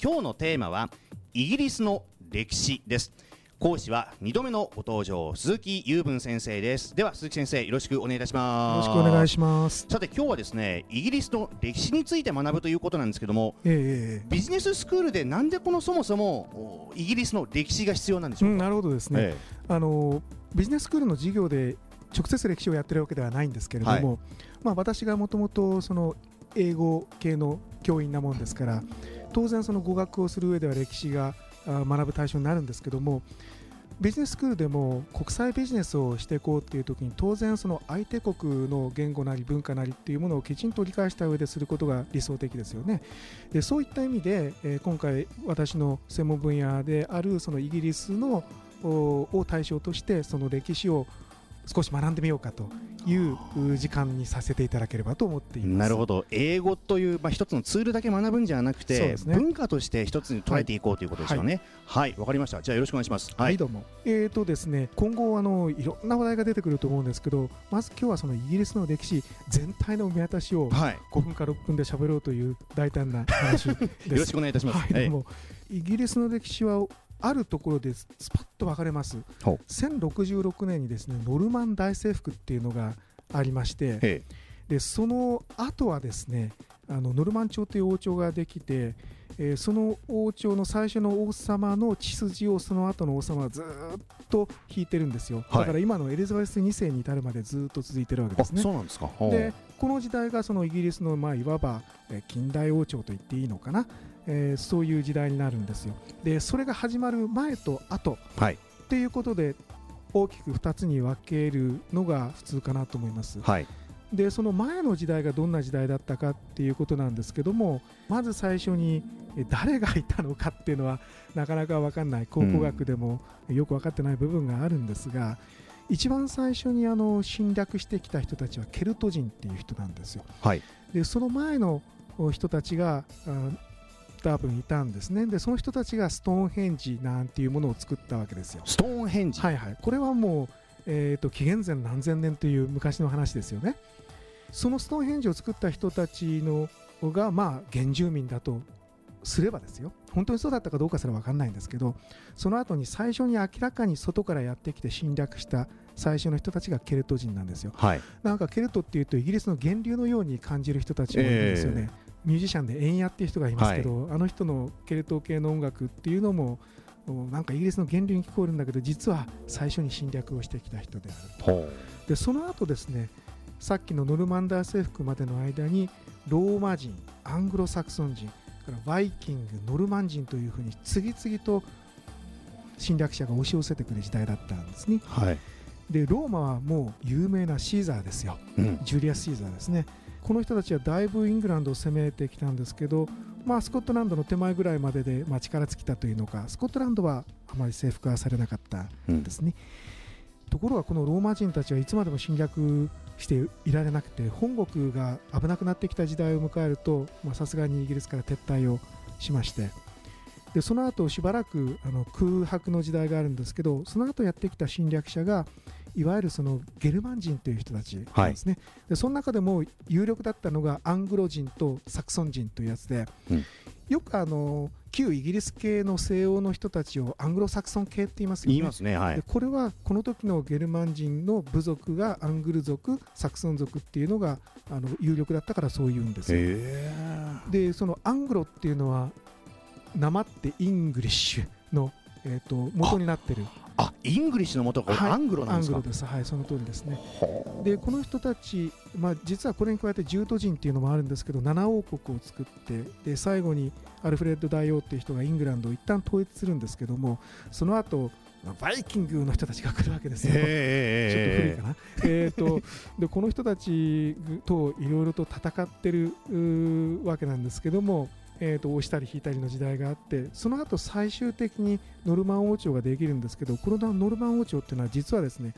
今日のテーマはイギリスの歴史です。講師は2度目のご登場鈴木雄文先生です。では鈴木先生よろしくお願いいたします。よろしくお願いします。さて今日はですねイギリスの歴史について学ぶということなんですけども、ええビジネススクールでなんでこのそもそもおイギリスの歴史が必要なんでしょうか、うん、なるほどですね、えあのビジネススクールの授業で直接歴史をやってるわけではないんですけれども、まあ、私がもともとその英語系の教員なもんですから当然その語学をする上では歴史が学ぶ対象になるんですけどもビジネススクールでも国際ビジネスをしていこうっていう時に当然その相手国の言語なり文化なりっていうものをきちんと理解した上ですることが理想的ですよね。でそういった意味で、え今回私の専門分野であるそのイギリスのを対象としてその歴史を少し学んでみようかというう時間にさせていただければと思っています。なるほど。英語という、まあ、一つのツールだけ学ぶんじゃなくて、ね。文化として一つに捉えていこうということですよね。はい。わ、かりました。じゃあよろしくお願いします。はい、どうも。えーとですね、今後あのいろんな話題が出てくると思うんですけど、まず今日はそのイギリスの歴史全体の見渡しをはい。5分か6分で喋ろうという大胆な話です。よろしくお願いいたします、はい、どうも。イギリスの歴史はあるところでスパッと分かれます。ほう。1066年にですねノルマン大征服っていうのがありましてえ。でその後はですねあのノルマン朝という王朝ができて、えーその王朝の最初の王様の血筋をその後の王様はずーっと引いてるんですよ、はい。だから今のエリザベス2世に至るまでずーっと続いてるわけあですね。そうなんですか。でこの時代がそのイギリスの、まあ、いわばえー近代王朝と言っていいのかな、えーそういう時代になるんですよ。でそれが始まる前と後はい。っていうことで大きく2つに分けるのが普通かなと思います。はい。でその前の時代がどんな時代だったかっていうことなんですけどもまず最初にえ誰がいたのかっていうのはなかなか分かんない。考古学でもよく分かってない部分があるんですが、一番最初にあの侵略してきた人たちはケルト人っていう人なんですよ。はい。でその前のお人たちがあ多分いたんですねでその人たちがストーンヘンジなんていうものを作ったわけですよストーンヘンジ、はいはい、これはもう、えー、と紀元前何千年という昔の話ですよね。そのストーンヘンジを作った人たちのが、まあ、原住民だとすればですよ、本当にそうだったかどうかすら分かんないんですけど、その後に最初に明らかに外からやってきて侵略した最初の人たちがケルト人なんですよ。はいなんかケルトっていうと、イギリスの源流のように感じる人たちもいるんですよね。ミュージシャンでエンヤっていう人がいますけど、あの人のケルト系の音楽っていうのも、おなんかイギリスの源流に聞こえるんだけど、実は最初に侵略をしてきた人である。ほで、その後ですね、さっきのノルマンダー征服までの間に、ローマ人、アングロサクソン人、からバイキング、ノルマン人というふうに次々と侵略者が押し寄せてくる時代だったんですね。うはい、で、ローマはもう有名なシーザーですよ。うん、ジュリアス・シーザーですね。この人たちはだいぶイングランドを攻めてきたんですけど、まあ、スコットランドの手前ぐらいまでで、まあ、力尽きたというのか、スコットランドはあまり征服はされなかったうんんですね。ところが、このローマ人たちはいつまでも侵略していられなくて、本国が危なくなってきた時代を迎えると、まあさすがにイギリスから撤退をしまして、でその後しばらくあの空白の時代があるんですけど、その後やってきた侵略者が、いわゆるそのゲルマン人という人たちなんですね、でその中でも有力だったのがアングロ人とサクソン人というやつで、うん。よくあの旧イギリス系の西欧の人たちをアングロサクソン系って言いますよね。言いますねはい。でこれはこの時のゲルマン人の部族がアングル族、サクソン族っていうのがあの有力だったからそう言うんですよ。へでそのアングロっていうのはなまってイングリッシュの、えー、と元になってるあイングリッシュの元がこれはい。アングロなんですか？アングロです、はい、その通りですね。でこの人たち、まあ、実はこれに加えてジュート人っていうのもあるんですけど7王国を作ってで最後にアルフレッド大王っていう人がイングランドを一旦統一するんですけどもその後バイキングの人たちが来るわけですよ。ちょっと古いへかな、えー、とでこの人たちといろいろと戦ってるわけなんですけども、えー、と押したり引いたりの時代があってその後最終的にノルマン王朝ができるんですけどこのノルマン王朝っていうのは実はですね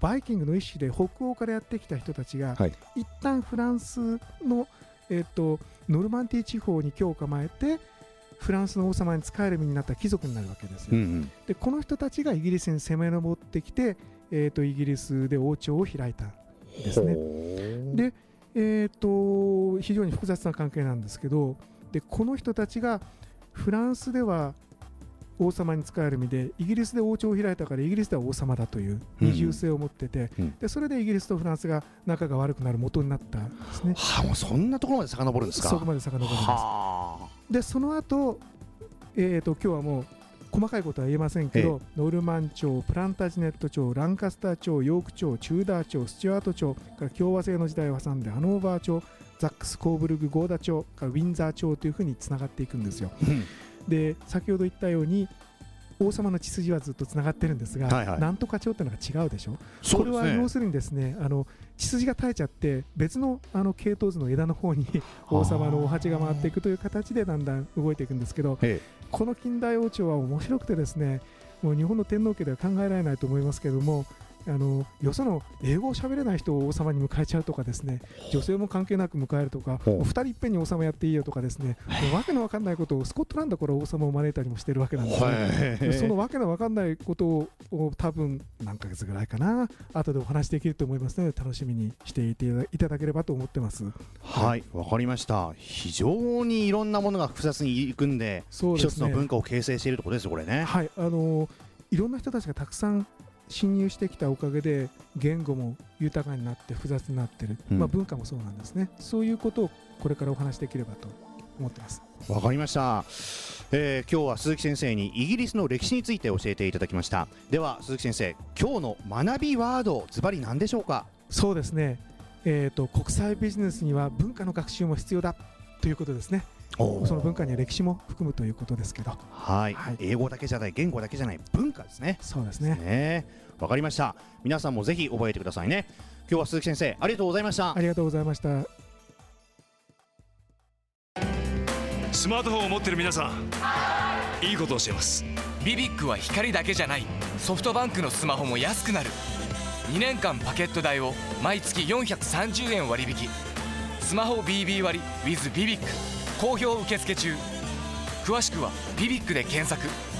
バイキングの一種で北欧からやってきた人たちが、はい一旦フランスの、えー、とノルマンティ地方に居を構えてフランスの王様に仕える身になった貴族になるわけですよ。うんうんでこの人たちがイギリスに攻め上ってきて、えー、とイギリスで王朝を開いたですね。で、えー、と非常に複雑な関係なんですけどでこの人たちがフランスでは王様に仕える身でイギリスで王朝を開いたからイギリスでは王様だという二重性を持ってて、うんうんでそれでイギリスとフランスが仲が悪くなる元になったんですね。はあ、もうそんなところまで遡るんですか？そこまで遡るんです。はあ。でその後、えー、と今日はもう細かいことは言えませんけど、ノルマン朝、プランタジネット朝、ランカスター朝、ヨーク朝、チューダー朝、スチュアート朝、から共和制の時代を挟んでハノーバー朝、ザックス・コーブルグ・ゴーダ朝、からウィンザー朝というふうにつながっていくんですよ。うんで先ほど言ったように王様の血筋はずっとつながってるんですが、はいはいなんとか朝っていうのが違うでしょ？そこれは要。するにですねあの血筋が絶えちゃって別のあの系統図の枝の方に 王様のお鉢が回っていくという形でだんだん動いていくんですけどえこの近代王朝は面白くてですねもう日本の天皇家では考えられないと思いますけれどもあのよその英語を喋れない人を王様に迎えちゃうとかですね女性も関係なく迎えるとかほう。もう2人いっぺんに王様やっていいよとかですねわけのわかんないことをスコットランドから王様を招いたりもしてるわけなんです。そのわけのわかんないことをを多分何ヶ月ぐらいかな。後でお話できると思いますので楽しみにしていていただければと思ってます。はい、わかりました。非常にいろんなものが複雑に入り組んで、ね。一つの文化を形成しているところですよ、これね。はい。あのいろんな人たちがたくさん侵入してきたおかげで言語も豊かになって複雑になってる、うん。まあ、文化もそうなんですね。そういうことをこれからお話しできればと思ってます。わかりました、えー今日は鈴木先生にイギリスの歴史について教えていただきました。では鈴木先生今日の学びワードズバリ何でしょうか？そうですね、えー、と国際ビジネスには文化の学習も必要だということですねその文化には歴史も含むということですけど。はい、はい。英語だけじゃない言語だけじゃない文化ですね。そうですね。ね。わかりました。皆さんもぜひ覚えてくださいね。今日は鈴木先生ありがとうございました。ありがとうございました。スマートフォンを持ってる皆さんいいことを教えます。ビビックは光だけじゃない。ソフトバンクのスマホも安くなる。2年間パケット代を毎月430円割引。スマホ BB 割 with ビビック好評受付中。詳しくはビビックで検索。